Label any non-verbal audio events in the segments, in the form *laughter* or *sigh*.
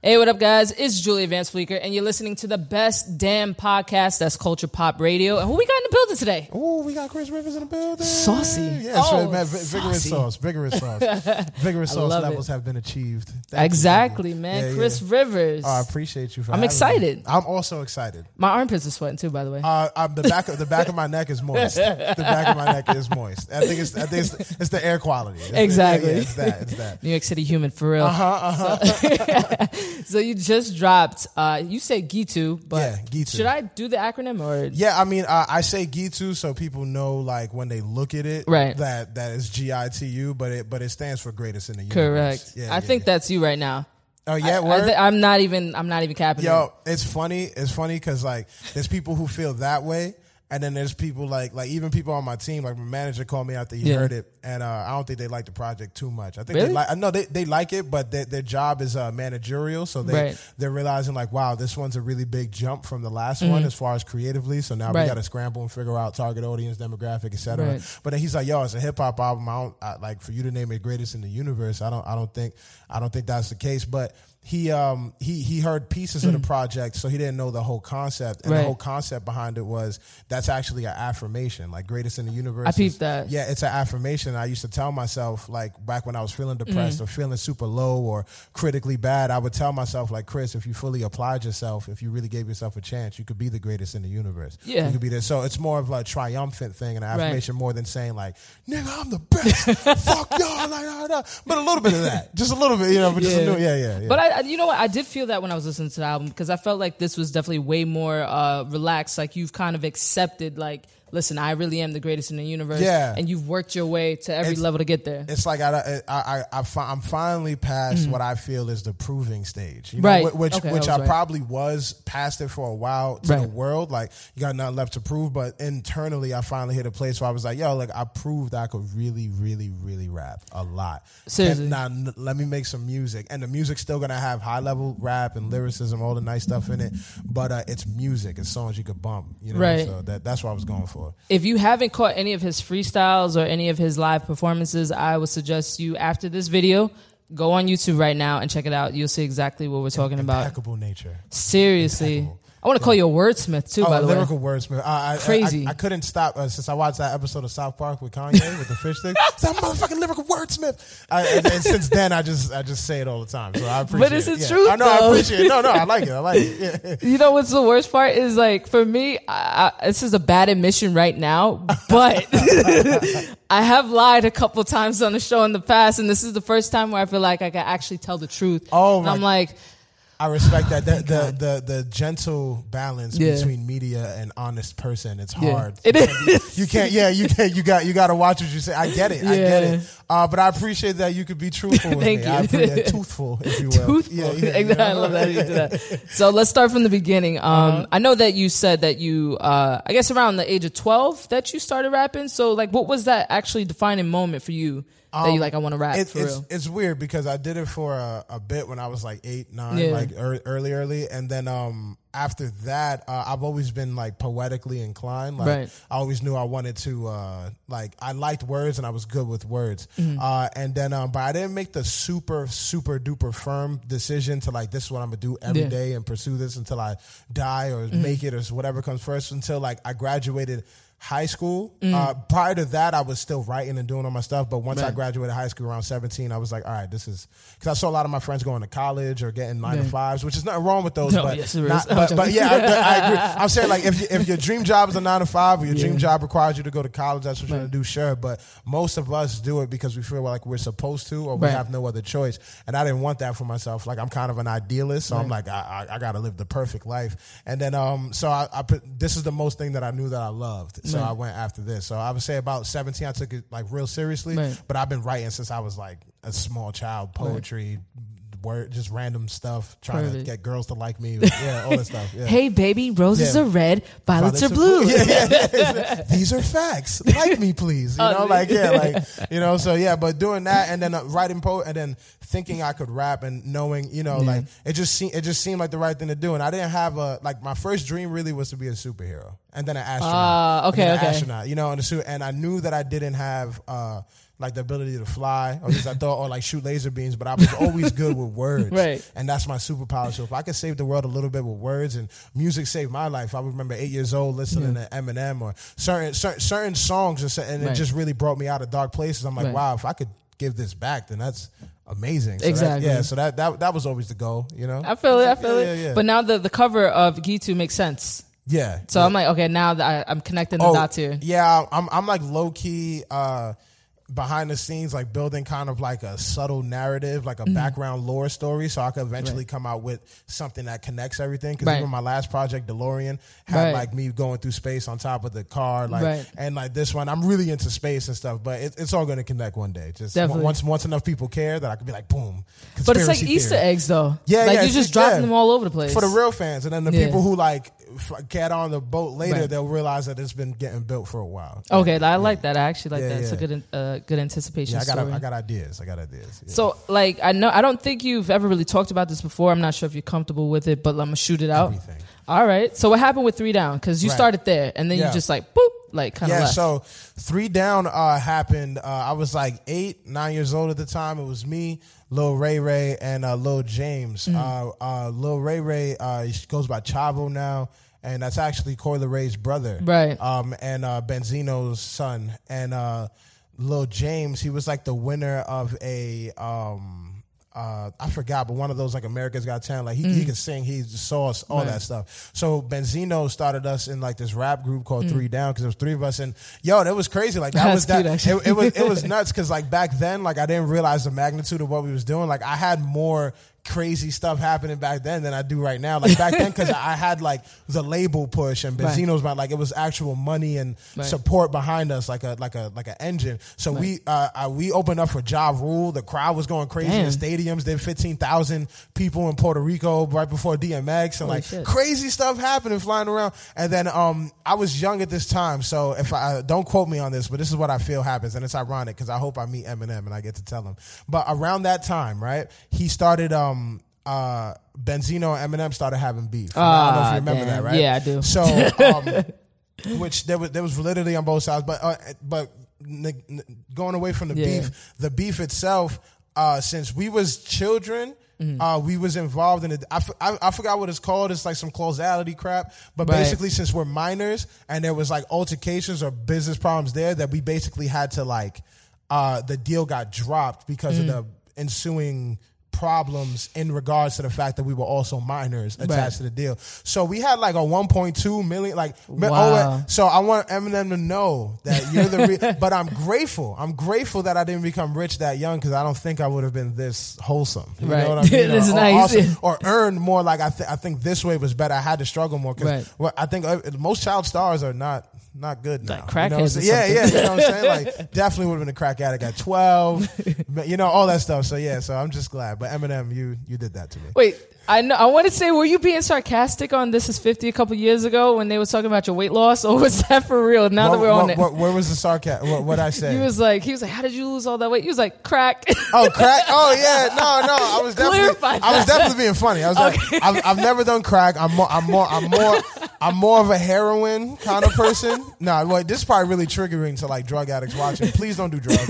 Hey, what up, guys? It's Julia Vance Fleeker, and you're listening to the best damn podcast that's Culture Pop Radio. And who we got in the building today? Oh, we got Chris Rivers in the building. Saucy. Yes, Oh, man, vi- vigorous sauce. Vigorous *laughs* sauce. vigorous sauce levels it. have been achieved. Thank exactly, you. man. Yeah, Chris yeah. Rivers. Oh, I appreciate you for I'm having me. excited. I'm also excited. My armpits are sweating too, by the way. Uh, I'm the back of the back of my neck is moist. *laughs* the back of my neck is moist. I think it's I think it's, it's the air quality. It's Exactly. yeah, it's that. It's that. *laughs* New York City human for real. Uh-huh, So, so you just dropped. Uh, you say Gitu, but Yeah, Gitu. should I do the acronym or? Yeah, I mean, uh, I say Gitu so people know, like when they look at it, Right. That that is G I T U, but it but it stands for greatest in the universe. Correct. Yeah, I yeah, think yeah. that's you right now. Oh yeah, I, am not even. I'm not even capping. Yo, it's funny. It's funny because like there's people who feel that way, and then there's people like like even people on my team. Like my manager called me after he Yeah. heard it, and uh, I don't think they like the project too much. I think Really? they like. I know they, they like it, but their, their job is uh, managerial, so they Right. they're realizing like, wow, this one's a really big jump from the last one as far as creatively. So now Mm-hmm. Right. we got to scramble and figure out target audience, demographic, etc. Right. But then he's like, yo, it's a hip hop album. I don't I, like for you to name it greatest in the universe. I don't I don't think I don't think that's the case, but. He um he he heard pieces of the project, so he didn't know the whole concept. And Mm. Right. the whole concept behind it was that's actually an affirmation, like greatest in the universe. I peeped that. Yeah, it's an affirmation. I used to tell myself, like back when I was feeling Mm-hmm. depressed or feeling super low or critically bad, I would tell myself, like Chris, if you fully applied yourself, if you really gave yourself a chance, you could be the greatest in the universe. Yeah. you could be there. So it's more of a triumphant thing, and an Right. affirmation more than saying like, "Nigga, I'm the best." *laughs* Fuck y'all, like, ah, nah. but a little bit of that, just a little bit, you know. But just a Yeah. little, yeah, yeah, yeah. But I, You know what? I did feel that when I was listening to the album because I felt like this was definitely way more uh, relaxed. Like you've kind of accepted, like, listen, I really am the greatest in the universe. Yeah. And you've worked your way to every It's- level to get there. it's like I, I, I, I I'm finally past what I feel is the proving stage, you know. Right. wh- which Okay, which I I, right. probably was past it for a while to the world. Like you got nothing left to prove, but internally, I finally hit a place where I was like, yo, like I proved I could really, really, really rap a lot. Seriously. And now let me make some music, and the music's still gonna have high level rap and lyricism, all the nice stuff in it, but uh, it's music, it's songs you could bump, you know. Right. So that that's what I was going for. If you haven't caught any of his freestyles or any of his live performances, I would suggest you after this video. Go on YouTube right now and check it out. You'll see exactly what we're talking about. Impeccable nature. Seriously. Impeccable. I want to call you a wordsmith too, Oh, by the way. lyrical wordsmith. I, I, Crazy. I, I couldn't stop uh, since I watched that episode of South Park with Kanye with the fish stick. *laughs* It's that motherfucking lyrical wordsmith. I, and, and since then, I just I just say it all the time. So I appreciate. But is it yeah. true, I know. I appreciate it. No, no, I like it. I like it. *laughs* Yeah. You know what's the worst part is like for me, this is a bad admission right now, but *laughs* I have lied a couple times on the show in the past, and this is the first time where I feel like I can actually tell the truth. Oh, I'm like, I respect that. The, the the the gentle balance Yeah. between media and honest person. It's Yeah. hard. It You is. You can't. Yeah, you can't. You got. You got to watch what you say. I get it. I get it. Uh, but I appreciate that you could be truthful with *laughs* Thank me. you. I appreciate truthful, if you will. Truthful. Yeah, yeah, Exactly. you know? I love that you do that. *laughs* So let's start from the beginning. Um, Uh-huh. I know that you said that you, uh, I guess around the age of 12 that you started rapping. So like, what was that actually defining moment for you that you like, I want to rap Um, It, for it's, real? it's weird because I did it for a, a bit when I was like eight, nine, Yeah. like ear early, early, and then um after that, uh, I've always been like poetically inclined. Like Right. I always knew I wanted to uh like I liked words and I was good with words. Mm-hmm. Uh, and then um, but I didn't make the super super duper firm decision to like this is what I'm gonna do every Yeah. day and pursue this until I die or Mm-hmm. make it or whatever comes first. Until like I graduated. High school. Mm. Uh, prior to that, I was still writing and doing all my stuff. But once I graduated high school around 17, I was like, all right, this is because I saw a lot of my friends going to college or getting nine to fives, which is nothing wrong with those. No, but, yes, not- but, but yeah, I, I agree. *laughs* I'm saying like if you, if your dream job is a nine to five or your dream job requires you to go to college, that's what you're gonna do. Sure, but most of us do it because we feel like we're supposed to or we Right. have no other choice. And I didn't want that for myself. Like I'm kind of an idealist, so I'm like I, I, I got to live the perfect life. And then um, so I, I put this is the most thing that I knew that I loved. So Right. I went after this. So I would say about 17, I took it like real seriously. Right. But I've been writing since I was like a small child, poetry, word, just random stuff, trying Perfect. to get girls to like me. Yeah, all that stuff. Yeah. Hey, baby, roses Yeah. are red, violets, Violets are blue. *laughs* Yeah, *laughs* yeah. These are facts. Like me, please. You know, like yeah, like *laughs* you know. So yeah, but doing that and then uh, writing poetry and then thinking I could rap and knowing, you know, like it just seemed it just seemed like the right thing to do. And I didn't have a like my first dream really was to be a superhero and then an astronaut. Ah, okay, and then an okay. astronaut, you know, and, the suit, and I knew that I didn't have uh like the ability to fly, or at least I thought, or like shoot laser beams, but I was always good with words, *laughs* Right. And that's my superpower. So if I could save the world a little bit with words, and music saved my life. I remember eight years old listening to Eminem or certain certain, certain songs, and, and it just really brought me out of dark places. I'm like, Right. wow, if I could give this back, then that's amazing. So that- Exactly. yeah. So that that that was always the goal, you know. I feel it. I feel Yeah, it. yeah, yeah. But now the the cover of Gitu makes sense. yeah. So I'm like, okay, now that I, I'm connecting the Oh, dots here. Yeah, I'm I'm like low key uh behind the scenes like building kind of like a subtle narrative, like a Mm-hmm. background lore story so I could eventually come out with something that connects everything cuz Right. even my last project DeLorean had Right. like me going through space on top of the car like Right. and like this one I'm really into space and stuff, but it, it's all going to connect one day. Just Definitely. once once enough people care that I could be like boom. But it's like conspiracy Easter eggs though. Yeah, like yeah, you're just dropping yeah. them all over the place. for the real fans, and then the Yeah. people who like get on the boat later, Right. they'll realize that it's been getting built for a while. Okay, I like that. I actually like Yeah, that. It's a good, uh, good anticipation Yeah, I got story. I got ideas. I got ideas. Yeah. so, like, I know I don't think you've ever really talked about this before. I'm not sure if you're comfortable with it, but I'm gonna shoot it out. Everything. All right. So, what happened with three down? Because you Right. started there, and then Yeah. you just like boop, like kind of yeah, left. so three down uh, happened. Uh, I was like eight, nine years old at the time. It was me, Lil Ray Ray, and uh, Lil James. Mm. Uh, uh, Lil Ray Ray uh, goes by Chavo now, and that's actually Coi Leray's brother, Right. Um, and uh, Benzino's son, and uh, Lil James. He was like the winner of a. Um, uh, I forgot, but one of those like America's Got Talent, like he, he can sing, he's the sauce, all Mm. That stuff. So Benzino started us in like this rap group called Mm. Three Down because there was three of us, and yo, that was crazy. Like that That's was that. cute, it, it was it was *laughs* nuts because like back then, like I didn't realize the magnitude of what we was doing. Like I had more crazy stuff happening back then than I do right now. Like back then, because I had like the label push and Right. Benzino's my like it was actual money and Right. support behind us, like a like a like an engine. So we uh, uh we opened up for Ja Rule. The crowd was going crazy in Damn. stadiums. Did fifteen thousand people in Puerto Rico right before DMX and Holy like shit. crazy stuff happening flying around. And then um I was young at this time, so if I don't quote me on this, but this is what I feel happens, and it's ironic because I hope I meet Eminem and I get to tell him. But around that time, right, he started um uh Benzino and Eminem started having beef. I don't know if Ah, you remember damn. that, right? Yeah, I do. So *laughs* um which there was there was validity on both sides, but uh, but going away from the Yeah. beef, the beef itself, uh, since we was children. Mm-hmm. Uh, we was involved in it. I, f- I, I forgot what it's called. It's like some causality crap. But Right. basically, since we're minors and there was like altercations or business problems there, that we basically had to like, uh, the deal got dropped because Mm. of the ensuing problems in regards to the fact that we were also minors attached to the deal. So we had like a 1.2 million, like, Wow. so I want Eminem to know that you're the, re- *laughs* but I'm grateful. I'm grateful that I didn't become rich that young because I don't think I would have been this wholesome. You Right. know what I mean? *laughs* Or, or nice. awesome, or earned more. Like I, th- I think this way was better. I had to struggle more because Right. well, I think uh, most child stars are not not good now. Like you know what I'm crackheads or saying? yeah, yeah. You know what I'm saying? Like *laughs* definitely would have been a crack addict at 12. you know all that stuff. So yeah. So I'm just glad. But Eminem, you you did that to me. Wait, I know. I want to say, were you being sarcastic on "This Is 50 a couple years ago when they were talking about your weight loss, or was that for real? Now that we're on what- it, what- where was the sarcasm? What what I say? he was like, he was like, "How did you lose all that weight?" He was like, "Crack." Oh, crack! Oh, yeah. No, no. I was *laughs* definitely, Clarify I was that. definitely being funny. I was like, I've, I've never done crack. I'm more, I'm more, I'm more, I'm more of a heroin kind of person. No, well, this is probably really triggering to like drug addicts watching. Please don't do drugs.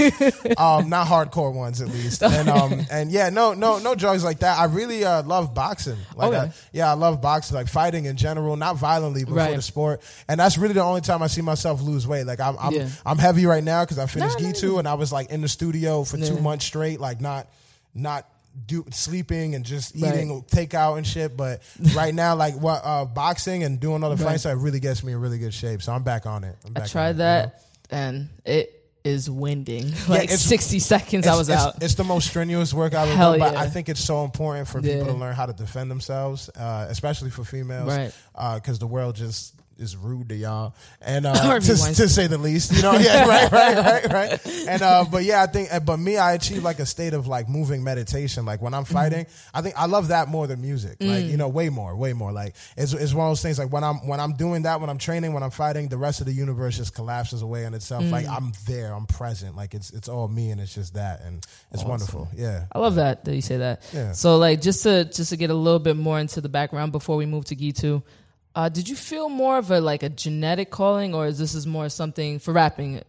Um, not hardcore ones at least. And um, and yeah, no, no, no drugs like that. I really uh, love boxing. Like, Okay. I, yeah, I love boxing, like fighting in general, not violently, but for the sport. And that's really the only time I see myself lose weight. Like I'm, I'm, Yeah. I'm heavy right now because I finished No, no, Gitu and I was like in the studio for two months straight, like not not do sleeping and just Right. eating takeout and shit. But *laughs* right now, like what uh, boxing and doing other Right. fights, that really gets me in really good shape. So I'm back on it. I'm I back on tried it, you that, know? and it is winding. *laughs* Like it's- 60 seconds, I was it's, out. It's the most strenuous workout I've Hell done, but yeah. I think it's so important for Yeah. people to learn how to defend themselves, uh, especially for females, Right. Because the world just is rude to y'all, and *laughs* uh, to, to say the least. You know, yeah, *laughs* right, right, right, right. And uh, but yeah, I think, uh, but me, I achieve like a state of like moving meditation. Like when I'm Mm-hmm. fighting, I think I love that more than music. Like Mm. you know, way more, way more. Like it's it's one of those things. Like when I'm when I'm doing that, when I'm training, when I'm fighting, the rest of the universe just collapses away on itself. Like Mm. I'm there, I'm present. Like it's it's all me, and it's just that, and it's wonderful. Yeah. I love that that you say that. Yeah. So like just to just to get a little bit more into the background before we move to Gitu, uh, did you feel more of a like a genetic calling, or is this is more something for rapping?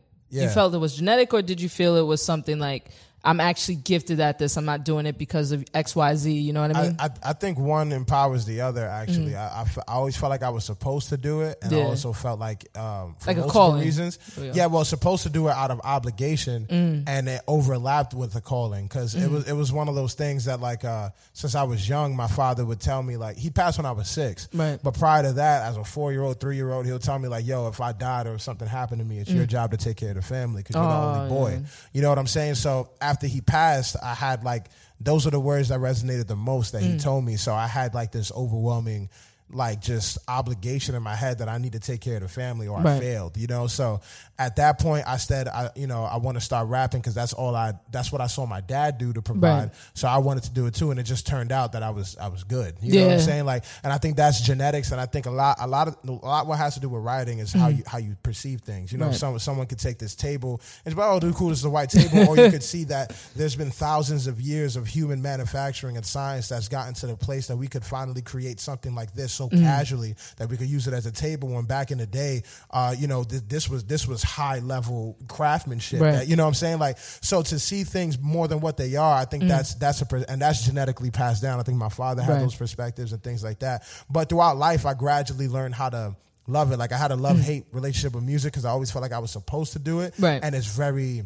You felt it was genetic, or did you feel it was something like I'm actually gifted at this? I'm not doing it because of X, Y, Z. You know what I I, mean? I, I think one empowers the other. Actually, I, I, fe- I always felt like I was supposed to do it, and I Mm-hmm. Also felt like um, for Like a calling. reasons. Oh, yeah. Yeah, well, supposed to do it out of obligation, Mm. and it overlapped with the calling because it was it was one of those things that like uh, since I was young, my father would tell me like he passed when I was six, Right. But prior to that, as a four year old, three year old, he'll tell me like, "Yo, if I died or if something happened to me, it's your job to take care of the family because you're Mm. Oh, the only boy." yeah. You know what I'm saying? So after he passed, I had like those are the words that resonated the most that he Mm. told me. So I had like this overwhelming like just obligation in my head that I need to take care of the family or I failed, you know? So at that point I said I you know, I want to start rapping cuz that's all I that's what I saw my dad do to provide. Right. So I wanted to do it too and it just turned out that I was I was good. You know what I'm saying? Like and I think that's genetics and I think a lot a lot of a lot what has to do with writing is how you how you perceive things. You know, Mm. Right. some someone could take this table and be like, oh, dude, cool, this is a white table. or you could see that there's been thousands of years of human manufacturing and science that's gotten to the place that we could finally create something like this so Mm. casually that we could use it as a table. When back in the day, uh, you know, th- this was this was high level craftsmanship. Right. That, you know what I'm saying? Like, so to see things more than what they are, I think that's that's a and that's genetically passed down. I think my father had Right. those perspectives and things like that. But throughout life, I gradually learned how to love it. Like I had a love hate relationship with music because I always felt like I was supposed to do it. Right. And it's very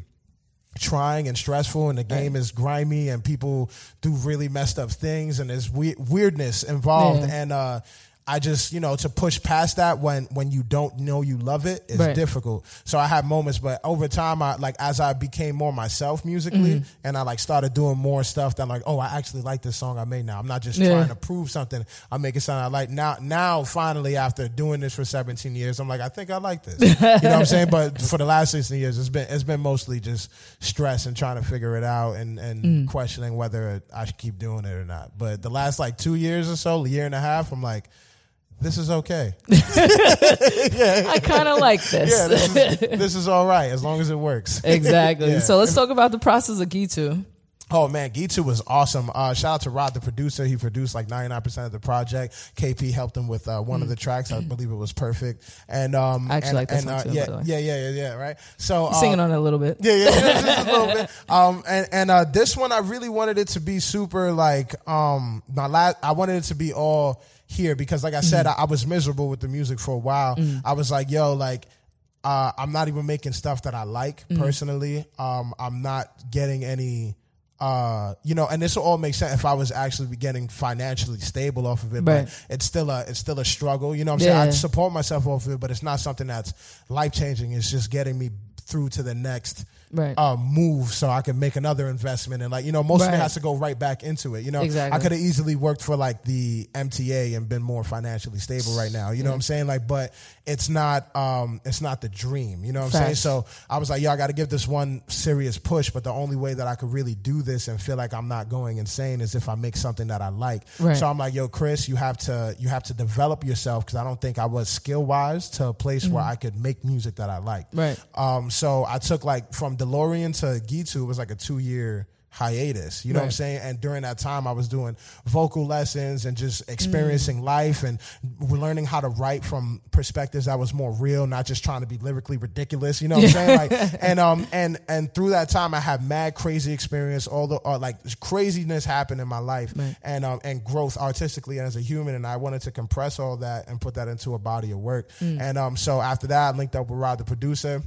trying and stressful and the game is grimy and people do really messed up things and there's we- weirdness involved Yeah. and uh I just, you know, to push past that when when you don't know you love it is Right. difficult. So I had moments, but over time, I like as I became more myself musically, Mm-hmm. and I like started doing more stuff. That I'm like, oh, I actually like this song I made now. I'm not just Yeah. trying to prove something. I'm making something I like now. Now, finally, after doing this for 17 years, I'm like, I think I like this. you know what I'm saying? But for the last 16 years, it's been it's been mostly just stress and trying to figure it out and and Mm. questioning whether I should keep doing it or not. But the last like two years or so, a year and a half, I'm like. This is okay. yeah. *laughs* I kind of like this. Yeah, this is, this is all right as long as it works. *laughs* exactly. Yeah. So let's talk about the process of Gitu. Oh man, Gitu was awesome. Uh, shout out to Rod, the producer. He produced like 99% of the project. KP helped him with uh, one of the tracks. I believe it was perfect. And um, Mm. I actually and, like that and, song uh, too, Yeah, yeah, yeah, yeah, yeah. Right. So uh, Singing on it a little bit. yeah, yeah, yeah, just a *laughs* little bit. Um, and and uh, this one I really wanted it to be super like um, my last. I wanted it to be all here because, like I said, I, I was miserable with the music for a while. I was like, yo, like. Uh, I'm not even making stuff that I like personally. Um, I'm not getting any, uh, you know, and this will all make sense if I was actually getting financially stable off of it. Right. But it's still a, it's still a struggle. You know what I'm saying? I support myself off of it, but it's not something that's life changing. It's just getting me through to the next Right. uh, move so I can make another investment and like you know most of it has to go right back into it. You know, Exactly. I could have easily worked for like the MTA and been more financially stable right now. You know what I'm saying? Like, but it's not um it's not the dream. You know what I'm saying? So I was like, yo, I got to give this one serious push. But the only way that I could really do this and feel like I'm not going insane is if I make something that I like. Right. So I'm like, yo, Chris, you have to you have to develop yourself because I don't think I was skill wise to a place where I could make music that I like. Mm-hmm. Right. Um, so I took like from DeLorean to Gitu, it was like a two year hiatus. You know what I'm saying? And during that time, I was doing vocal lessons and just experiencing Mm. life and learning how to write from perspectives that was more real, not just trying to be lyrically ridiculous. You know what I'm saying? Like, *laughs* and um, and and through that time, I had mad crazy experience. All the uh, like craziness happened in my life, Right. and um, and growth artistically and as a human. And I wanted to compress all that and put that into a body of work. Mm. And um, so after that, I linked up with Rod, the producer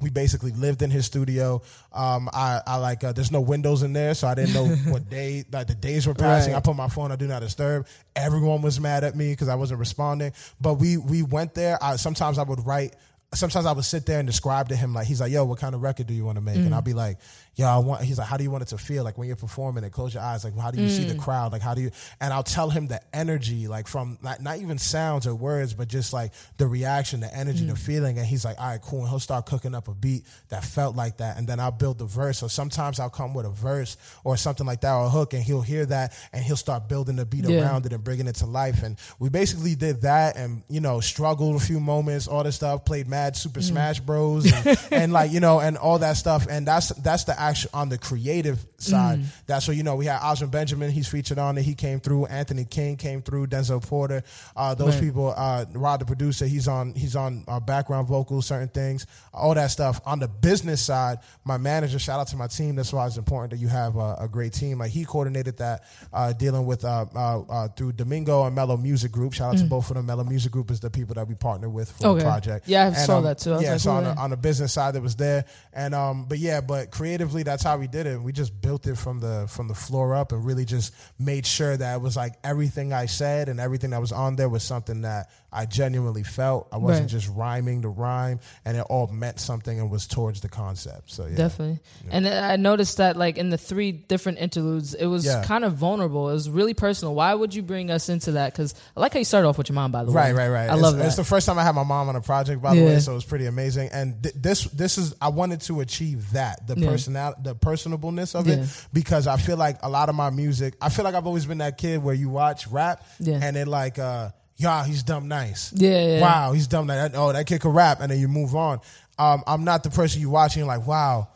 we basically lived in his studio. Um, I, I like, uh, there's no windows in there, so I didn't know what *laughs* day, like the days were passing. Right. I put my phone on do not disturb. Everyone was mad at me because I wasn't responding. But we, we went there. I, sometimes I would write, sometimes I would sit there and describe to him, like, he's like, yo, what kind of record do you want to make? And I'll be like, yo, I want. He's like, how do you want it to feel? Like when you're performing it, close your eyes. Like how do you see the mm. crowd? Like how do you? And I'll tell him the energy, like from not, not even sounds or words, but just like the reaction, the energy, the mm. feeling. And he's like, all right, cool. And he'll start cooking up a beat that felt like that, and then I'll build the verse. So sometimes I'll come with a verse or something like that or a hook, and he'll hear that, and he'll start building the beat Yeah. around it and bringing it to life. And we basically did that, and you know, struggled a few moments, all this stuff. Played Mad Super mm. Smash Bros. *laughs* And, and like you know, and all that stuff. And that's that's the action on the creative side. That's what you know. We had Oswin Benjamin. He's featured on it. He came through. Anthony King came through. Denzel Porter. Uh, those Right. people. Uh, Rod, the producer. He's on. He's on uh, background vocals, certain things, all that stuff. On the business side, my manager. Shout out to my team. That's why it's important that you have a, a great team. Like he coordinated that, uh, dealing with uh, uh, uh, through Domingo and Mello Music Group. Shout out to both of them. Mello Music Group is the people that we partner with for Mm. Okay. the project. Yeah, I And, saw um, that too. Yeah, like, so on the, on the business side that was there, and um, but yeah, but creatively, that's how we did it. We just built it from the from the floor up, and really just made sure that it was like everything I said and everything that was on there was something that I genuinely felt. I wasn't Right. just rhyming the rhyme, and it all meant something and was towards the concept. So yeah, Definitely. And I noticed that like in the three different interludes, it was Yeah. kind of vulnerable. It was really personal. Why would you bring us into that? Because I like how you started off with your mom, by the way. Right, right, right. I it's, love that. It's the first time I had my mom on a project, by the way, so it was pretty amazing. And th- this, this is I wanted to achieve that the Yeah. personal, the personableness of Yeah. it, because I feel like a lot of my music, I feel like I've always been that kid where you watch rap, Yeah. and it like, uh, yeah, he's dumb nice. Yeah, yeah. Wow, he's dumb nice. Oh, that kid can rap, and then you move on. Um, I'm not the person you watching like, wow.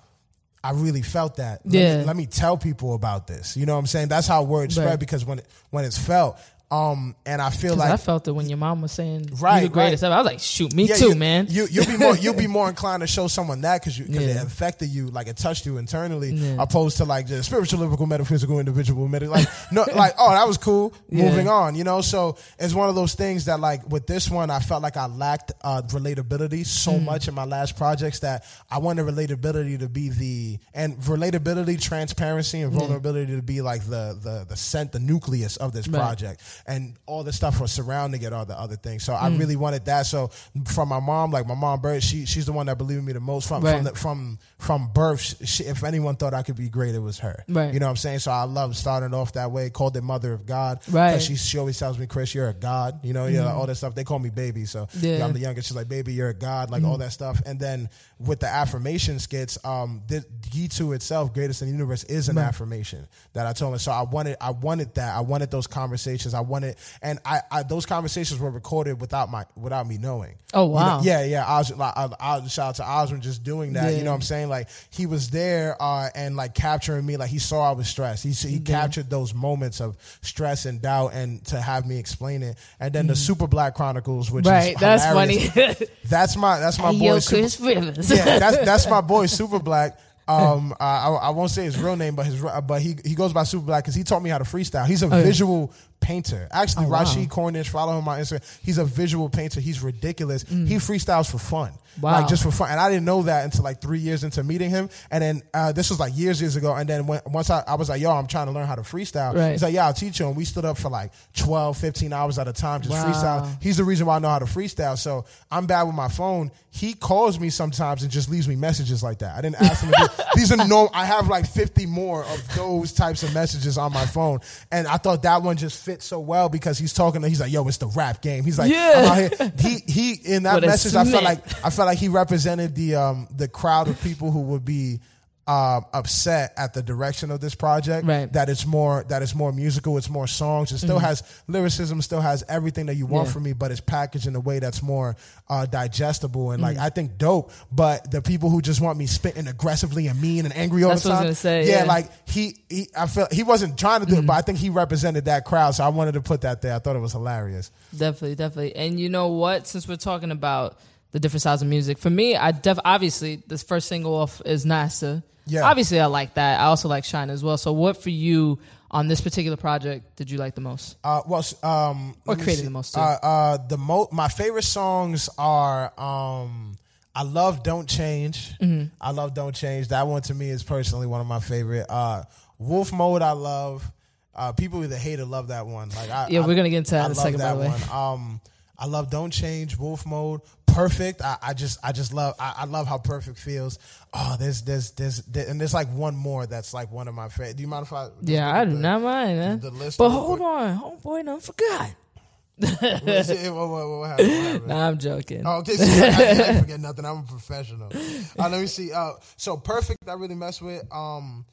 I really felt that. Let Yeah. Me, let me tell people about this. You know what I'm saying? That's how word spread Right. because when it, when it's felt, um, and I feel like I felt it when your mom was saying Right, you the greatest right. ever. I was like, shoot, me Yeah, too, you, man. You you'll be more you'll be *laughs* more inclined to show someone that because you because it affected you like it touched you internally Yeah. opposed to like the spiritual, lyrical, metaphysical, individual, medical. Like no, *laughs* like oh that was cool. Yeah. Moving on, you know. So it's one of those things that like with this one, I felt like I lacked uh, relatability so Mm. much in my last projects that I wanted relatability to be the and relatability, transparency, and vulnerability to be like the the the scent, the nucleus of this Right. project, and all the stuff was surrounding it, all the other things. So Mm. I really wanted that. So from my mom, like my mom, Bird, she she's the one that believed me the most from Right. from the, from from birth. She, if anyone thought I could be great, it was her. Right. You know what I'm saying? So I love starting off that way. Called it Mother of God. Right. She she always tells me, Chris, you're a god. You know, yeah, all that stuff. They call me baby. So. Yeah. Mm-hmm. I'm the youngest. She's like, baby, you're a god. Like all that stuff. And then with the affirmation skits, um, the Gitu itself, greatest in the universe, is an affirmation that I told her. So I wanted I wanted that. I wanted those conversations. I wanted, and I, I those conversations were recorded without my without me knowing. Oh, You know, wow. yeah, yeah. Os, like, I, I, shout out to Oswin just doing that. Yeah. You know what I'm saying? Like he was there uh, and like capturing me. Like he saw I was stressed. He he captured those moments of stress and doubt, and to have me explain it. And then the Super Black Chronicles, which Mm. right. is That's hilarious. funny. *laughs* That's my that's my Hey, boy. yo, Super- Chris Rivers. yeah, that's that's my boy *laughs* Super Black. Um, I, I won't say his real name, but his but he he goes by Super Black because he taught me how to freestyle. He's a yeah. visual painter. Actually, Oh, wow. Rashid Cornish, follow him on Instagram. He's a visual painter. He's ridiculous. He freestyles for fun. Mm. Wow. Like just for fun. And I didn't know that until like three years into meeting him. And then uh, this was like years, years ago. And then when, once I, I was like, yo, I'm trying to learn how to freestyle. Right. He's like, yeah, I'll teach you. And we stood up for like 12, 15 hours at a time just Wow. freestyle. He's the reason why I know how to freestyle. So I'm bad with my phone. He calls me sometimes and just leaves me messages like that. I didn't ask him to do *laughs* These are no, I have like 50 more of those types of messages on my phone. And I thought that one just fit so well because he's talking to, he's like, yo, it's the rap game. He's like, Yeah. I'm out here. He, he, in that message, I felt like, I felt like he represented the, um, the crowd of people who would be, uh, upset at the direction of this project. Right. That it's more that it's more musical, it's more songs. It still has lyricism, still has everything that you want Mm-hmm. Yeah. from me, but it's packaged in a way that's more uh, digestible and like Mm. I think dope. But the people who just want me spitting aggressively and mean and angry all That's the time, say, yeah, yeah. like he, he, I felt he wasn't trying to do it, but I think he represented that crowd, so I wanted to put that there. I thought it was hilarious. Definitely, definitely. And you know what? Since we're talking about the different styles of music, for me, I def obviously this first single off is NASA. Yeah. Obviously, I like that. I also like Shine as well. So, what for you on this particular project did you like the most? Uh, well, um, Or let me creating see. the most, too. Uh, uh, the mo- my favorite songs are. Um, I love "Don't Change." Mm-hmm. I love "Don't Change." That one to me is personally one of my favorite. Uh, Wolf Mode, I love. Uh, people either hate or love that one. Like, I, Yeah, I- we're gonna get into that I in a second, by that the way. one. Um, I love "Don't Change," Wolf Mode, perfect. I, I just I just love I, I love how perfect feels. Oh, there's there's there's there, and there's like one more that's like one of my favorite. Do you mind if I? Yeah, I do not mind, man. the list but hold quick. on, homeboy, don't forgot. What, what, what, happened? Nah, I'm joking. Oh, okay, see, I, I *laughs* forget nothing. I'm a professional. Uh, let me see. Uh, so perfect. I really mess with. Um,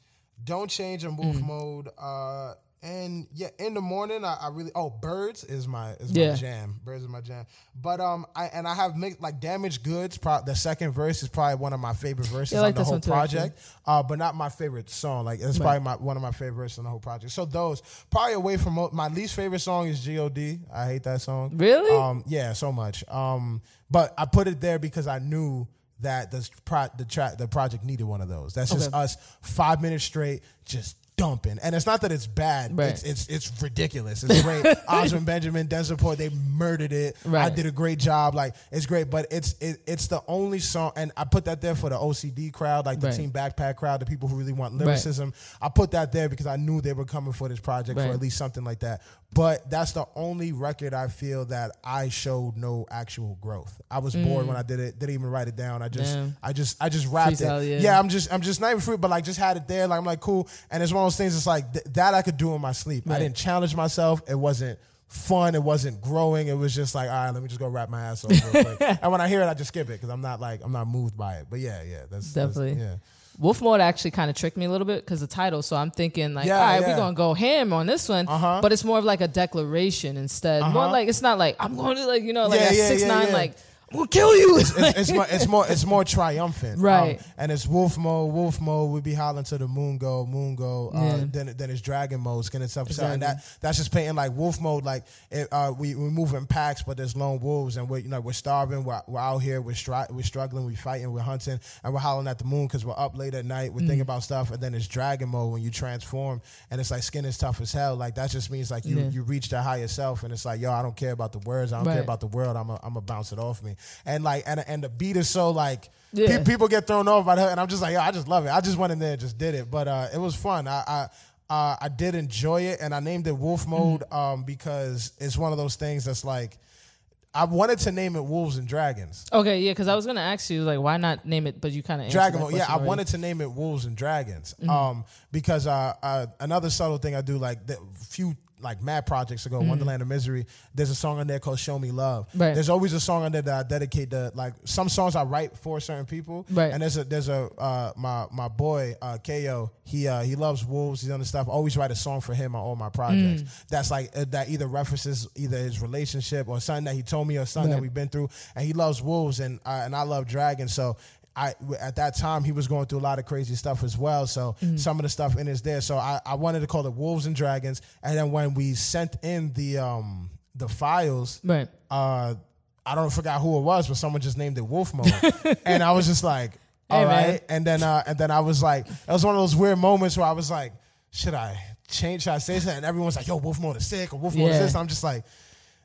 don't change in Mm. wolf mode. Uh, and yeah, in the morning, I, I really. Oh, birds is my is Yeah. my jam. Birds is my jam. But um, I and I have mixed like damaged goods. Pro- the second verse is probably one of my favorite verses Yeah, like on the whole project. Uh, but not my favorite song. Like it's probably my one of my favorite verses on the whole project. So those probably away from my least favorite song is God. I hate that song. Really? Um, yeah, so much. Um, but I put it there because I knew that the pro- the track the project needed one of those. That's just Okay. us five minutes straight, just dumping. And it's not that it's bad. Right. It's it's it's ridiculous. It's great. *laughs* Oswin Benjamin, Denzel Port, they murdered it. I did a great job. Like it's great, but it's it, it's the only song, and I put that there for the OCD crowd, like the Right. Team Backpack crowd, the people who really want lyricism. I put that there because I knew they were coming for this project for at least something like that. But that's the only record I feel that I showed no actual growth. I was bored mm. when I did it. Didn't even write it down. I just, Damn. I just, I just rapped Freestyle, it. yeah. I'm just, I'm just not even free, but like just had it there. Like I'm like cool. And it's one those things. It's like th- that I could do in my sleep. I didn't challenge myself. It wasn't fun. It wasn't growing. It was just like, all right, let me just go wrap my ass off. *laughs* and when I hear it, I just skip it because I'm not like, I'm not moved by it. But yeah, yeah, that's that's- Definitely. yeah. Wolf mode actually kind of tricked me a little bit because the title. So I'm thinking like, Yeah, all right, yeah. we're gonna go ham on this one, Uh-huh. but it's more of like a declaration instead. More Uh-huh. like it's not like I'm going to like you know like Yeah, six nine like I'm gonna kill you. it's, it's more it's more it's more triumphant, Right. Um, and it's wolf mode. Wolf mode. We be hollering to the moon go, moon go. Uh, Yeah. Then then it's dragon mode, skin itself. Exactly. And that that's just painting like wolf mode. Like it, uh, we we move in packs, but there's lone wolves, and we're you know we're starving. We're, we're out here. We're stri- we're struggling. We're fighting. We're hunting, and we're hollering at the moon because we're up late at night. We're Mm. thinking about stuff, and then it's dragon mode when you transform, and it's like skin is tough as hell. Like that just means like you Yeah. you reach the higher self, and it's like yo, I don't care about the words. I don't care about the world. I'm a, I'm gonna bounce it off me, and like and and the beat is so like Yeah. pe- people get thrown off by her, and I'm just like yo, I just love it. I just went in there and just did it, but uh, it was fun. I. I uh, I did enjoy it, and I named it Wolf Mode Mm-hmm. um, because it's one of those things that's like I wanted to name it Wolves and Dragons. okay, yeah, because I was gonna ask you like why not name it, but you kind of Dragon Mode. Yeah, I wanted to name it Wolves and Dragons. Mm-hmm. Um, because uh, uh, another subtle thing I do, like the few like mad projects ago, Wonderland of Misery. There's a song on there called "Show Me Love." Right. There's always a song on there that I dedicate to like some songs I write for certain people. Right. And there's a there's a uh, my my boy uh, Ko. He uh, he loves wolves. He's on the stuff. I always write a song for him on all my projects. Mm. That's like uh, that either references either his relationship or something that he told me or something that we've been through. And he loves wolves and uh, and I love dragons. So I at that time he was going through a lot of crazy stuff as well. So Mm-hmm. some of the stuff in is there. So I, I wanted to call it Wolves and Dragons. And then when we sent in the um the files, right. uh I don't forgot who it was, but someone just named it Wolf Mode. *laughs* and I was just like, all Hey, right. man. And then uh and then I was like, it was one of those weird moments where I was like, should I change? Should I say something? And everyone's like, yo, Wolf Mode is sick or Wolf Mode is Yeah. this. I'm just like,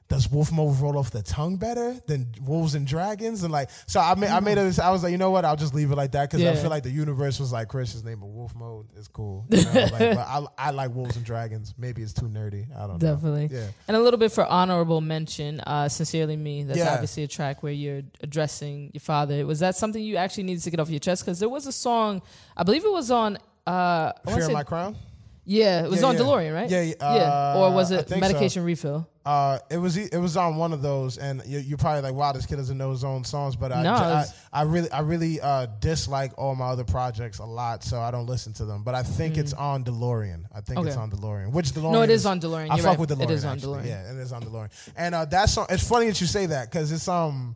does Wolf Mode roll off the tongue better than Wolves and Dragons? And like, so I made, I made it. I was like, you know what? I'll just leave it like that because I feel like the universe was like, Chris's name of Wolf Mode is cool. You know? like, *laughs* but I, I like Wolves and Dragons. Maybe it's too nerdy. I don't know. Definitely. Yeah. And a little bit for honorable mention, uh, Sincerely Me. That's Yeah. obviously a track where you're addressing your father. Was that something you actually needed to get off your chest? Because there was a song, I believe it was on. Uh, Fear of My Crown. Yeah, it was Yeah, on yeah. DeLorean, right? Yeah, yeah, yeah. uh, Or was it think so. medication refill? Uh, it was it was on one of those, and you, you're probably like, "Wow, this kid doesn't know his own songs." But I, No, I, it's- I really, I really uh, dislike all my other projects a lot, so I don't listen to them. But I think it's on DeLorean. I think it's Mm. On DeLorean. Which DeLorean? No, it is on DeLorean. I You're fuck right. with DeLorean. It is on actually. DeLorean. Yeah, it is on DeLorean. And uh, that song. It's funny that you say that because it's um,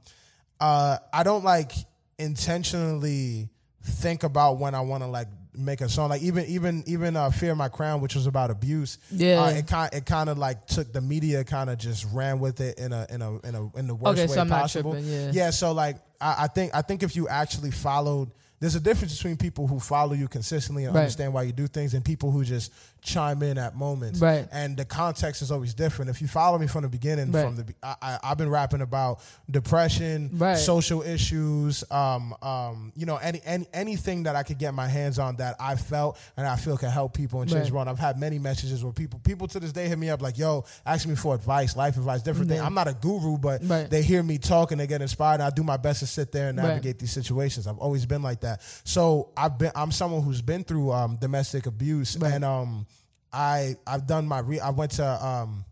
uh, I don't like intentionally think about when I want to like make a song. Like even even even uh, Fear My Crown, which was about abuse. Yeah. uh, it kind it kind of like took the media kind of just ran with it in a in a in a in the worst Okay, way so possible. tripping, yeah. yeah. So like I, I think I think if you actually followed there's a difference between people who follow you consistently and Right. understand why you do things and people who just chime in at moments. Right. And the context is always different. If you follow me from the beginning, Right. from the I, I, I've been rapping about depression, Right. social issues, um, um, you know, any, any anything that I could get my hands on that I felt and I feel can help people and change Right. world. I've had many messages where people people to this day hit me up like, "Yo, ask me for advice, life advice, different things." Yeah. I'm not a guru, but Right. they hear me talk and they get inspired. And I do my best to sit there and navigate these situations. I've always been like that. So I've been I'm someone who's been through um, domestic abuse and um, I I've done my re- I went to um,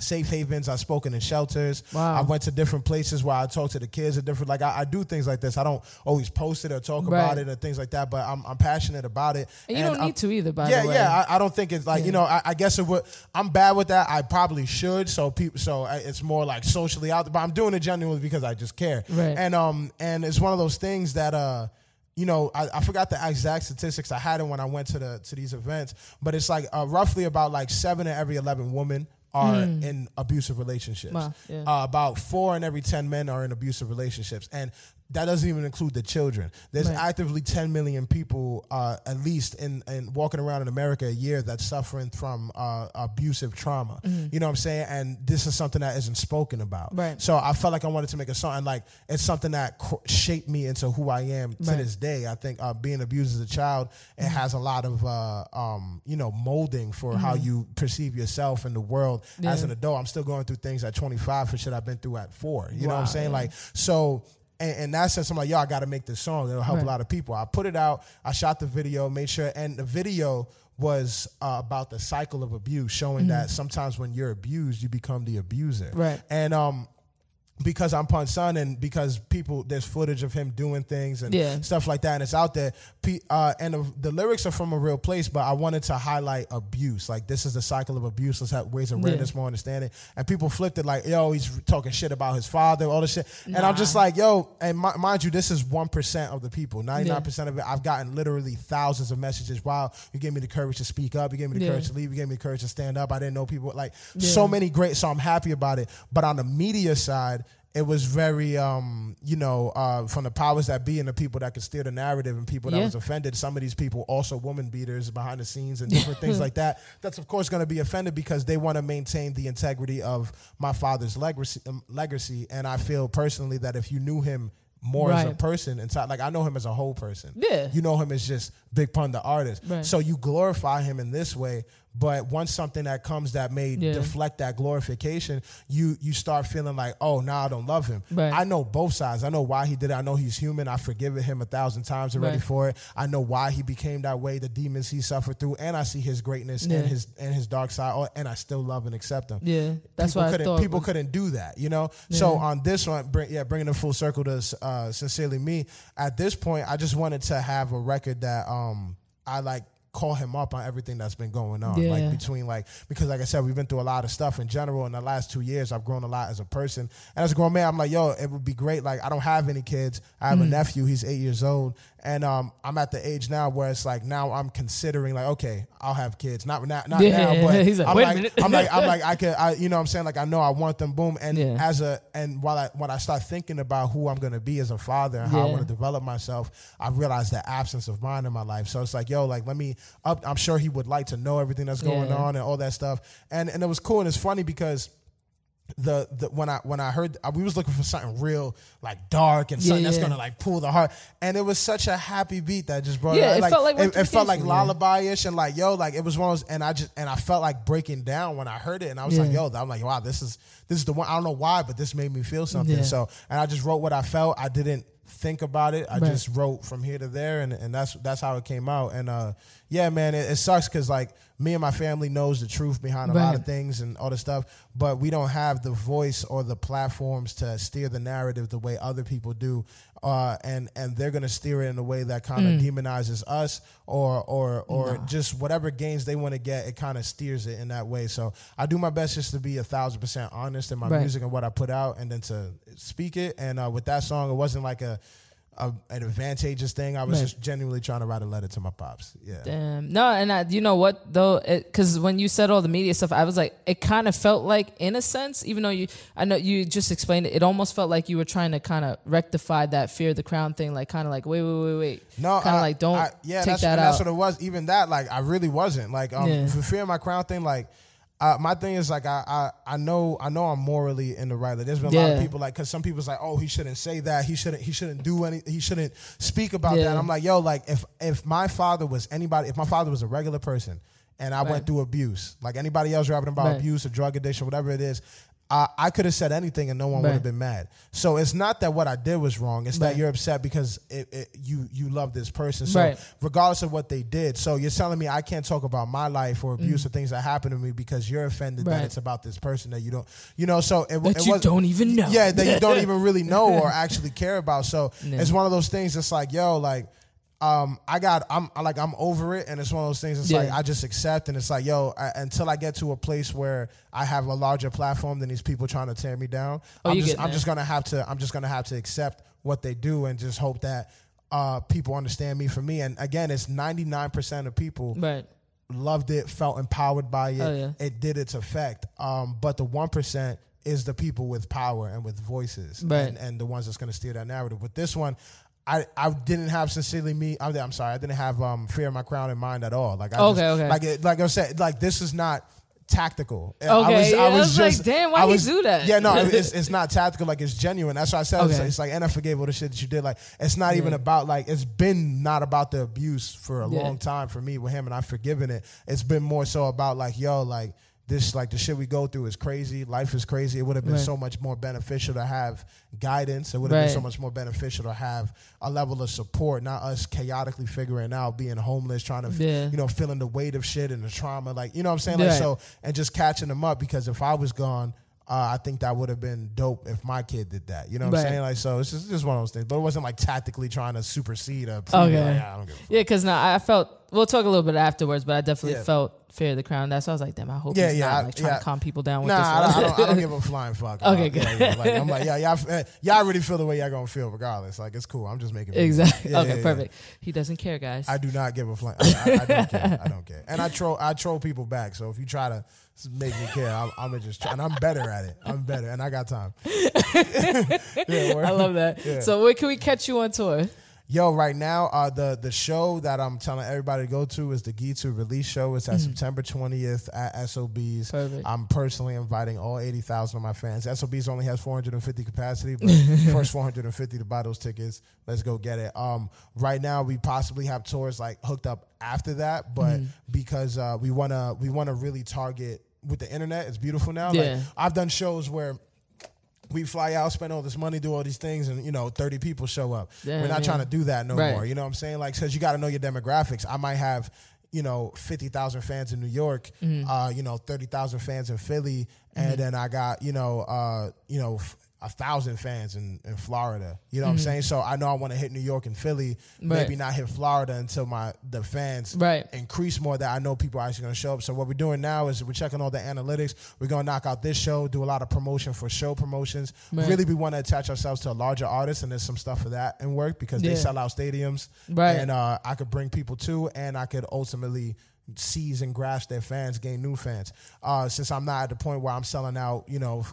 safe havens. I've spoken in shelters. Wow. I went to different places where I talk to the kids and different like I, I do things like this. I don't always post it or talk about it or things like that, but I'm I'm passionate about it. And you don't I'm- need to either, by yeah, the way. yeah. I, I don't think it's like you know. I, I guess it would. I'm bad with that. I probably should. So people. So I- it's more like socially out. But I'm doing it genuinely because I just care. Right. And um and it's one of those things that uh. You know, I, I forgot the exact statistics. I had it when I went to the to these events, but it's like uh, roughly about like seven in every eleven women are in abusive relationships. Wow, yeah. uh, about four in every ten men are in abusive relationships, and that doesn't even include the children. There's Right. actively 10 million people, uh, at least in, in walking around in America a year that's suffering from uh, abusive trauma. You know what I'm saying? And this is something that isn't spoken about. Mm-hmm. Right. So I felt like I wanted to make a song, and like it's something that cr- shaped me into who I am to Right. Mm-hmm. this day. I think uh, being abused as a child, it has a lot of uh, um, you know molding for how you perceive yourself in the world as an adult. I'm still going through things at 25 for shit I've been through at four. You know what I'm saying? yeah. Like so. And, and that sense, I'm like, yo, I got to make this song. It'll help Right. a lot of people. I put it out. I shot the video, made sure, and the video was uh, about the cycle of abuse, showing that sometimes when you're abused, you become the abuser. Mm-hmm. Right. And um, because I'm Pun's son, and because people, there's footage of him doing things and Yeah. stuff like that, and it's out there. Uh, and the, the lyrics are from a real place, but I wanted to highlight abuse. Like this is the cycle of abuse. Let's have ways of Yeah. awareness, more understanding. And people flipped it like, yo, he's talking shit about his father, all this shit. And I'm just like, yo, and mi- mind you, this is one percent of the people. Ninety nine percent of it, I've gotten literally thousands of messages. Wow, you gave me the courage to speak up. You gave me the Yeah. courage to leave. You gave me the courage to stand up. I didn't know people like Yeah. so many great. So I'm happy about it. But on the media side. It was very, um, you know, uh, from the powers that be and the people that could steer the narrative and people that Yeah. was offended. Some of these people also woman beaters behind the scenes and different things like *laughs* that. That's of course going to be offended because they want to maintain the integrity of my father's legacy. Um, legacy, and I feel personally that if you knew him more as a person inside, like I know him as a whole person. Yeah. you know him as just Big Pun the artist. Right. So you glorify him in this way, but once something that comes that may Yeah. deflect that glorification, you you start feeling like, oh, now I don't love him. Right. I know both sides. I know why he did it. I know he's human. I've forgiven him a thousand times already Right. for it. I know why he became that way, the demons he suffered through, and I see his greatness Yeah. and his and his dark side, oh, and I still love and accept him. Yeah, that's people what I couldn't, thought. People couldn't do that, you know. So on this one, bring, yeah, bringing it full circle to uh, sincerely me. At this point, I just wanted to have a record that um I like call him up on everything that's been going on Yeah. like between like because like i said we've been through a lot of stuff in general in the last two years. I've grown a lot as a person. And as a grown man i'm like yo it would be great. Like i don't have any kids. I have a Mm. nephew. He's eight years old. And um, i'm at the age now where it's like now i'm considering like okay i'll have kids. Not not, not Yeah, now *laughs* but he's like, I'm "Wait a like minute." i'm like i'm *laughs* like i could i you know what i'm saying? Like i know i want them boom. And Yeah. as a and while i when i start thinking about who i'm going to be as a father and how i want to develop myself i realize the absence of mine in my life. So it's like yo like let me up i'm sure he would like to know everything that's going Yeah. on and all that stuff. And and it was cool and it's funny because the, the when I when I heard I, we was looking for something real like dark and something Yeah, that's yeah. gonna like pull the heart. And it was such a happy beat that just brought Yeah, it, it felt like it, it felt like lullaby ish and like yo like it was one of those and I just and I felt like breaking down when I heard it and I was like yo I'm like wow this is this is the one I don't know why but this made me feel something. Yeah. so and I just wrote what I felt. I didn't think about it I Right. just wrote from here to there and and that's that's how it came out and uh yeah man it, it sucks because like me and my family knows the truth behind a lot of things and all this stuff, but we don't have the voice or the platforms to steer the narrative the way other people do. Uh, and and they're gonna steer it in a way that kind Mm. of demonizes us or or or just whatever gains they want to get. It kind of steers it in that way. So I do my best just to be a thousand percent honest in my Right. music and what I put out, and then to speak it. And uh, with that song, it wasn't like a a, an advantageous thing. I was Right. just genuinely trying to write a letter to my pops. Yeah. Damn. No, and I, you know what though? Because when you said all the media stuff, I was like, it kind of felt like, in a sense, even though you, I know you just explained it, it almost felt like you were trying to kind of rectify that fear of the crown thing, like kind of like, wait, wait, wait, wait. No, kind of like don't I- yeah, take that's, that out. That's what it was. Even that, like, I really wasn't like um, Yeah. for fear of my crown thing. Like, uh, my thing is like I, I I know I know I'm morally in the right. Like, there's been a lot of people like because some people's like, oh, he shouldn't say that. He shouldn't he shouldn't do any. He shouldn't speak about Yeah. that. I'm like, yo, like if if my father was anybody, if my father was a regular person. And I Right. went through abuse, like anybody else rapping about Right. abuse or drug addiction, whatever it is. I, I could have said anything and no one would have been mad. So it's not that what I did was wrong. It's Right. that you're upset because it, it, you you love this person. So Right. regardless of what they did. So you're telling me I can't talk about my life or abuse or things that happened to me because you're offended Mm. That it's about this person that you don't, you know. So it, That it you was don't even know. Yeah, that you don't even *laughs* really know or *laughs* actually care about. So Yeah. it's one of those things. It's like yo, like. Um, I got, I'm I like, I'm over it, and it's one of those things. It's Yeah. like I just accept, and it's like, yo, I, until I get to a place where I have a larger platform than these people trying to tear me down, Oh, I'm just, I'm just gonna have to, I'm just gonna have to accept what they do, and just hope that uh, people understand me for me. And again, it's 99% of people right. loved it, felt empowered by it. Oh, yeah. It did its effect. Um, but the one percent is the people with power and with voices, Right. and, and the ones that's going to steer that narrative. With this one. I, I didn't have sincerely me. I'm, I'm sorry. I didn't have um, fear of my crown in mind at all. Like I Okay, just, okay. Like it, like I said, like this is not tactical. I Okay, yeah, I was like, damn, why I was- do that? Yeah, no, it's, *laughs* it's not tactical. Like it's genuine. That's why I said it's, Okay. it's like, and I forgave all the shit that you did. Like it's not even about like it's been not about the abuse for a Yeah. long time for me with him, and I've forgiven it. It's been more so about like yo, like this, like the shit we go through is crazy. Life is crazy. It would have been Right. so much more beneficial to have guidance. It would have been so much more beneficial to have a level of support, not us chaotically figuring out, being homeless, trying to, Yeah. you know, feeling the weight of shit and the trauma. Like, you know what I'm saying? Like, Right. so, and just catching them up because if I was gone, uh, I think that would have been dope if my kid did that. You know what Right. I'm saying? Like, so it's just, just one of those things. But it wasn't like tactically trying to supersede a. Okay. Like, I don't give a fuck. Yeah, because now I felt. We'll talk a little bit afterwards, but I definitely Yeah. felt fear the crown. That's why I was like, damn. I hope Yeah, he's yeah, not I- like trying yeah. to calm people down with Nah, I this don't. I, don't, I don't *laughs* give a flying fuck. Okay, good. yeah, yeah. Like, I'm like, yeah, y'all, *laughs* eh, y'all really feel the way y'all gonna feel regardless. Like, it's cool. I'm just making exactly. Okay, perfect. He doesn't care, guys. I do not give a flying. I, I, I don't care. I don't care. And I troll. I troll people back. So if you try to make me care, I'm, I'm gonna just try. And I'm better at it. I'm better, and I got time. *laughs* I love that. So where can we catch you on tour? Yo, right now, uh, the the show that I'm telling everybody to go to is the Gitu release show. It's at September 20th at SOBs. Perfect. I'm personally inviting all 80,000 of my fans. SOBs only has 450 capacity, but *laughs* first 450 to buy those tickets. Let's go get it. Um, right now, we possibly have tours like hooked up after that, but because uh, we wanna we wanna really target with the internet. It's beautiful now. Yeah. Like I've done shows where we fly out, spend all this money, do all these things, and you know, thirty people show up. We're not yeah. trying to do that no Right. more. You know what I'm saying? Like, because you got to know your demographics. I might have, you know, fifty thousand fans in New York, Mm-hmm. uh, you know, thirty thousand fans in Philly, and then I got, you know, uh, you know. F- a thousand fans in, in Florida. You know what I'm saying? So I know I want to hit New York and Philly, Mm-hmm. Right. maybe not hit Florida until my the fans Right. increase more that I know people are actually going to show up. So what we're doing now is we're checking all the analytics. We're going to knock out this show, do a lot of promotion for show promotions. Right. Really, we want to attach ourselves to a larger artist, and there's some stuff for that in work because Yeah. they sell out stadiums, Right. And uh, I could bring people to, and I could ultimately seize and grasp their fans, gain new fans. Uh, since I'm not at the point where I'm selling out, you know.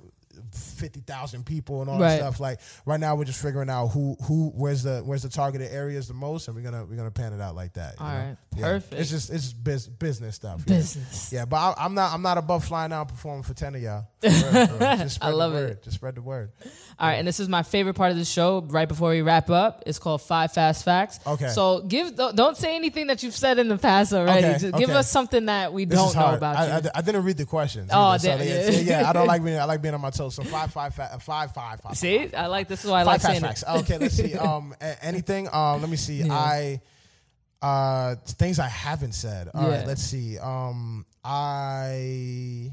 Fifty thousand people and all Right. that stuff. Like right now, we're just figuring out who who where's the where's the targeted areas the most, and we're gonna we're gonna pan it out like that. you All know? right. Yeah. Perfect. It's just it's just biz, business stuff. yeah. Business. Yeah, but I, I'm not I'm not above flying out and performing for ten of y'all. *laughs* For real, for real. Just spread love it. Just spread the word. All right, and this is my favorite part of the show. Right before we wrap up, it's called Five Fast Facts. Okay. So give don't say anything that you've said in the past already. Okay, Just give us something that we This don't know about I, you. I, I didn't read the questions. Oh, either, so yeah, yeah. yeah, yeah, I don't *laughs* like being I like being on my toes. So five five five five five five. See, I like this is why I like saying facts. it. Okay, let's see. *laughs* Um, anything? Um, let me see. Yeah. I uh things I haven't said. All right, Yeah. let's see. Um, I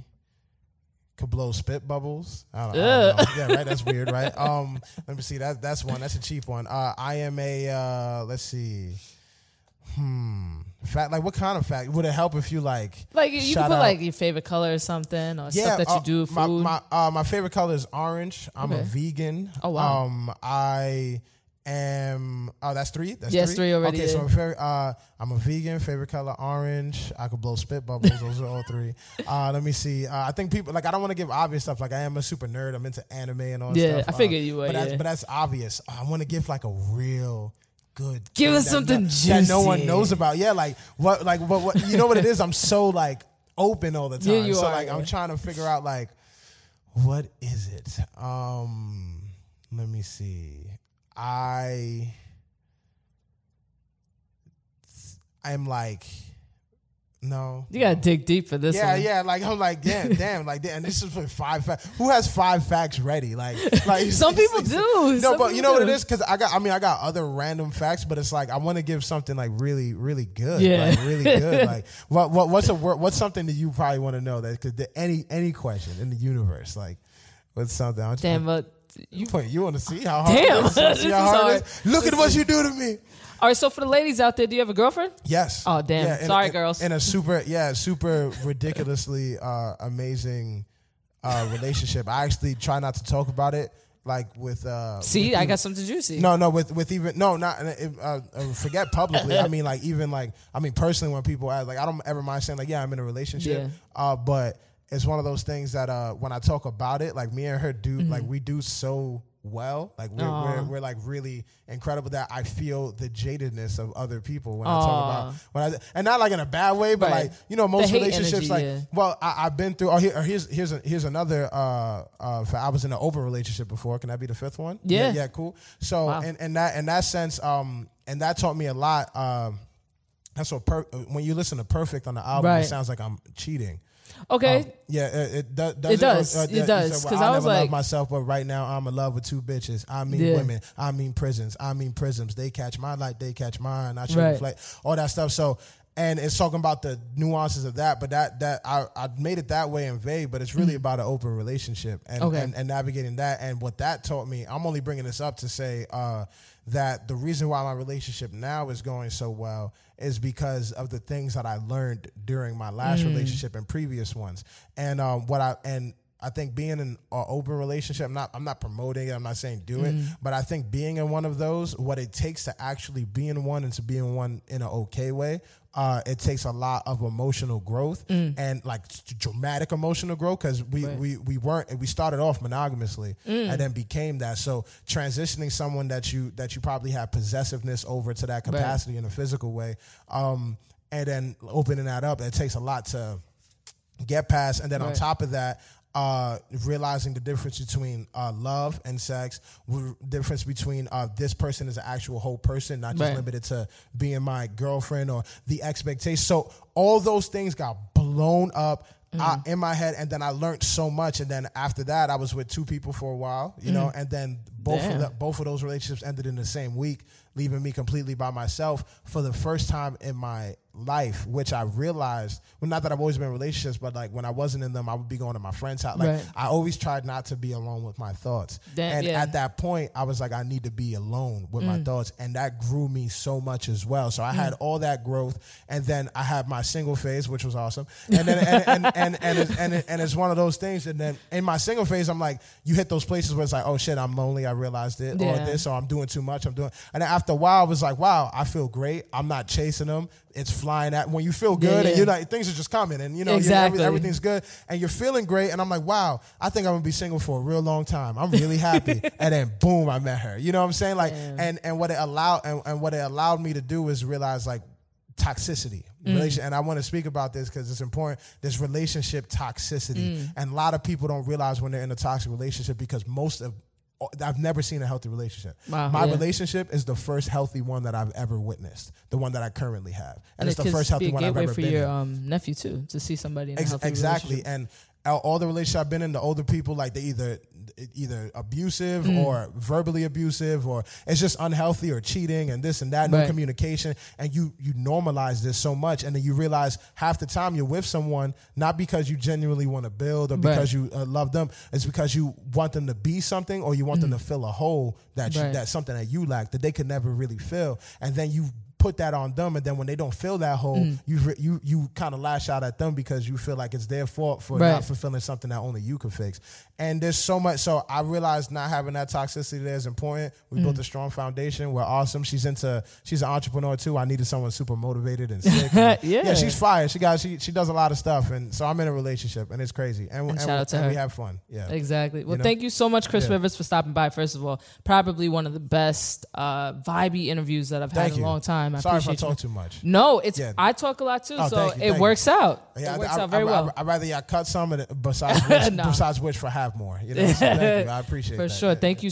could blow spit bubbles. I don't, I don't know. Yeah, right. That's weird, right? *laughs* Um, let me see. That that's one. That's a cheap one. Uh, I am a. Uh, let's see. Hmm. Fact. Like, what kind of fact? Would it help if you like? Like you shout put out- like your favorite color or something or stuff that you uh, do. Food. My my, uh, my favorite color is orange. I'm a vegan. Oh, wow. Um, I am oh that's three. That's Yes, three already, Okay, so. I'm, favorite, uh, I'm a vegan. Favorite color orange. I could blow spit bubbles. Those are all three. *laughs* Uh, let me see. Uh, I think people like I don't want to give obvious stuff. Like I am a super nerd. I'm into anime and all. Yeah, stuff. I figured Uh, you were, But that's, but that's obvious. I want to give like a real good. Give us that something no, that no one knows about. Yeah, like what? Like what? what you know what it is? I'm so like open all the time. Yeah, you so are, like I'm trying to figure out like what is it? Um, let me see. I I'm like no. You gotta dig deep for this Yeah, one. yeah. Like I'm like, damn, *laughs* damn. Like, and this is for five facts. Who has five facts ready? Like, like *laughs* Some people *laughs* do. No, Some but you know what it is? Because I got, I mean, I got other random facts, but it's like I want to give something like really, really good. Yeah. like, really good. Like, what, what, what's a? What's something that you probably want to know that could any, any question in the universe? Like, what's something? I'm, Damn, but you. you, want to see how hard? Damn, it is? this see is how hard, hard. it is? Look at what you do to me. All right, so for the ladies out there, do you have a girlfriend? Yes. Oh, damn. in- Sorry, in- girls. In a super, *laughs* yeah, super ridiculously uh, amazing uh, relationship. I actually try not to talk about it, like with. Uh, See, with I even- got something juicy. No, no, with with even no, not uh, uh, forget publicly. I mean, like even like I mean personally, when people ask, like I don't ever mind saying like, yeah, I'm in a relationship. Yeah. Uh, but it's one of those things that uh, when I talk about it, like me and her do, like we do so well. Like we're, we're. We're like really incredible that I feel the jadedness of other people when I talk about when I and not like in a bad way, but Right. like you know most relationships energy, like yeah. well I, I've been through. Oh, here, or here's here's a, here's another. Uh, uh, I was in an open relationship before. Can that be the fifth one? Yeah. yeah, cool. So Wow. in, in that in that sense, um, and that taught me a lot. Um, that's what per- when you listen to Perfect on the album, Right. it sounds like I'm cheating. Okay. Um, yeah, it, it, does. It does. Uh, It does. said, 'Cause well, I was like- myself, but right now I'm in love with two bitches. I mean Yeah. women. I mean prisons. I mean prisms. They catch my light. They catch mine. I should Right. reflect all that stuff. So. And it's talking about the nuances of that, but that that I, I made it that way and vague, but it's really about an open relationship and. Okay. and and navigating that. And what that taught me, I'm only bringing this up to say uh, that the reason why my relationship now is going so well is because of the things that I learned during my last relationship and previous ones. And um, what I and I think being in an open relationship, I'm not I'm not promoting it. I'm not saying do it, but I think being in one of those, what it takes to actually be in one and to be in one in an okay way, uh, it takes a lot of emotional growth and like dramatic emotional growth because we, Right. we we weren't we started off monogamously and then became that. So transitioning someone that you that you probably have possessiveness over to that capacity in a physical way, um, and then opening that up, it takes a lot to get past. And then on top of that, uh, realizing the difference between uh, love and sex, difference between uh, this person is an actual whole person, not just Right. limited to being my girlfriend or the expectation. So all those things got blown up. Mm-hmm. in my head, and then I learned so much, and then after that, I was with two people for a while, you know, and then both of Mm. The, both of those relationships ended in the same week, leaving me completely by myself for the first time in my life, which I realized. Well, not that I've always been in relationships, but like when I wasn't in them, I would be going to my friend's house. Like Right. I always tried not to be alone with my thoughts. That- and yeah. at that point, I was like, I need to be alone with Mm. my thoughts, and that grew me so much as well. So I had all that growth, and then I had my single phase, which was awesome. And then and and and and, it's, and, it, and it's one of those things. And then in my single phase, I'm like, you hit those places where it's like, oh shit, I'm lonely. I realized it, or this, or I'm doing too much. I'm doing. And then after a while, I was like, wow, I feel great. I'm not chasing them. It's flying at when you feel good, Yeah, and you're like things are just coming, and you know, Exactly. everything's good, and you're feeling great. And I'm like, wow, I think I'm gonna be single for a real long time. I'm really happy. *laughs* and then boom, I met her. You know what I'm saying? Like, Damn. and and what it allowed and, and what it allowed me to do is realize like toxicity. Mm. Relation, and I want to speak about this because it's important. This relationship toxicity, Mm. and a lot of people don't realize when they're in a toxic relationship because most of I've never seen a healthy relationship. Wow, My yeah. relationship is the first healthy one that I've ever witnessed. The one that I currently have, and, And it's it the first healthy one I've ever for been your in. um, nephew too to see somebody in a Ex- exactly and all- the relationships i've been in the older people like they either either abusive Mm. or verbally abusive or it's just unhealthy or cheating and this and that no Right. communication and you you normalize this so much and then you realize half the time you're with someone not because you genuinely want to build or Right. because you uh, love them it's because you want them to be something or you want them to fill a hole that you, Mm. That's something that you lack that they could never really fill and then you put that on them, and then when they don't fill that hole, Mm. you you you kind of lash out at them because you feel like it's their fault for Right. not fulfilling something that only you can fix. And there's so much. So I realized not having that toxicity there is important. We Mm. built a strong foundation. We're awesome. She's into. She's an entrepreneur too. I needed someone super motivated and sick. *laughs* And- Yeah. yeah, she's fire. She got she she does a lot of stuff, and so I'm in a relationship, and it's crazy. And, and, shout out to and her. we have fun. Yeah. Exactly. Well, know? thank you so much, Chris Yeah. Rivers, for stopping by. First of all, probably one of the best uh, vibey interviews that I've Thank had in you. a long time. I Sorry if I appreciate you. talk too much. No, it's Yeah. I talk a lot too, Oh, so you, it works out. Yeah, it works I, out very I, well. I, would rather y'all cut some and besides which, Nah. besides which for have more. You know, so thank you. I appreciate it. *laughs* For that. sure. Yeah. Thank you